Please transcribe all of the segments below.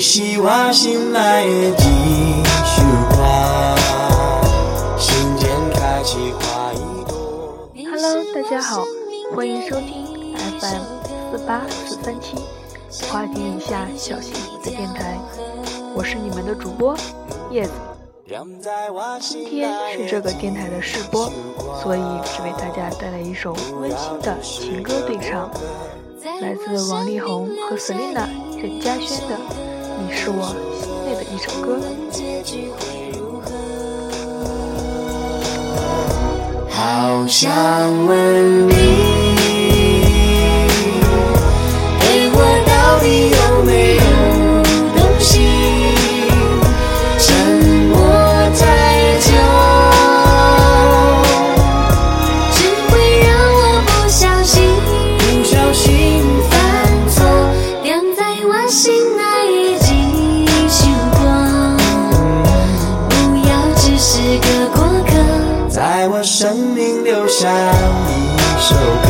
是我心内的一束光，心间开启花一朵。Hello，大家好，欢迎收听 FM 四八四三七，花田以下小幸福的电台，我是你们的主播叶子。今天是这个电台的试播，所以只为大家带来一首温馨的情歌对唱，来自王力宏和 Selina 任嘉萱的《是我心内的一首歌》。好想问你。生命留下一首歌，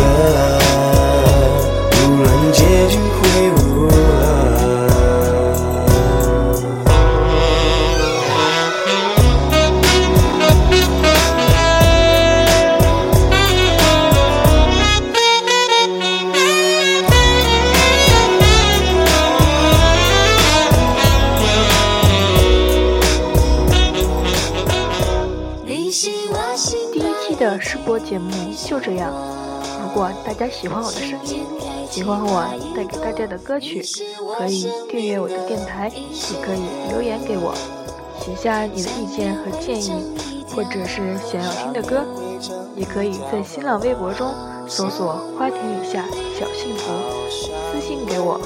无论结局会如何。你是我心的试播节目就这样。如果大家喜欢我的声音，喜欢我带给大家的歌曲，可以订阅我的电台，也可以留言给我，写下你的意见和建议，或者是想要听的歌，也可以在新浪微博中搜索“花田里下小幸福”，私信给我。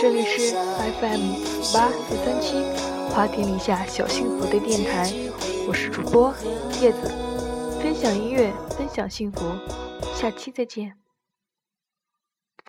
这里是 FM 八四三七花田里下小幸福的电台，我是主播叶子，分享音乐，分享幸福，下期再见。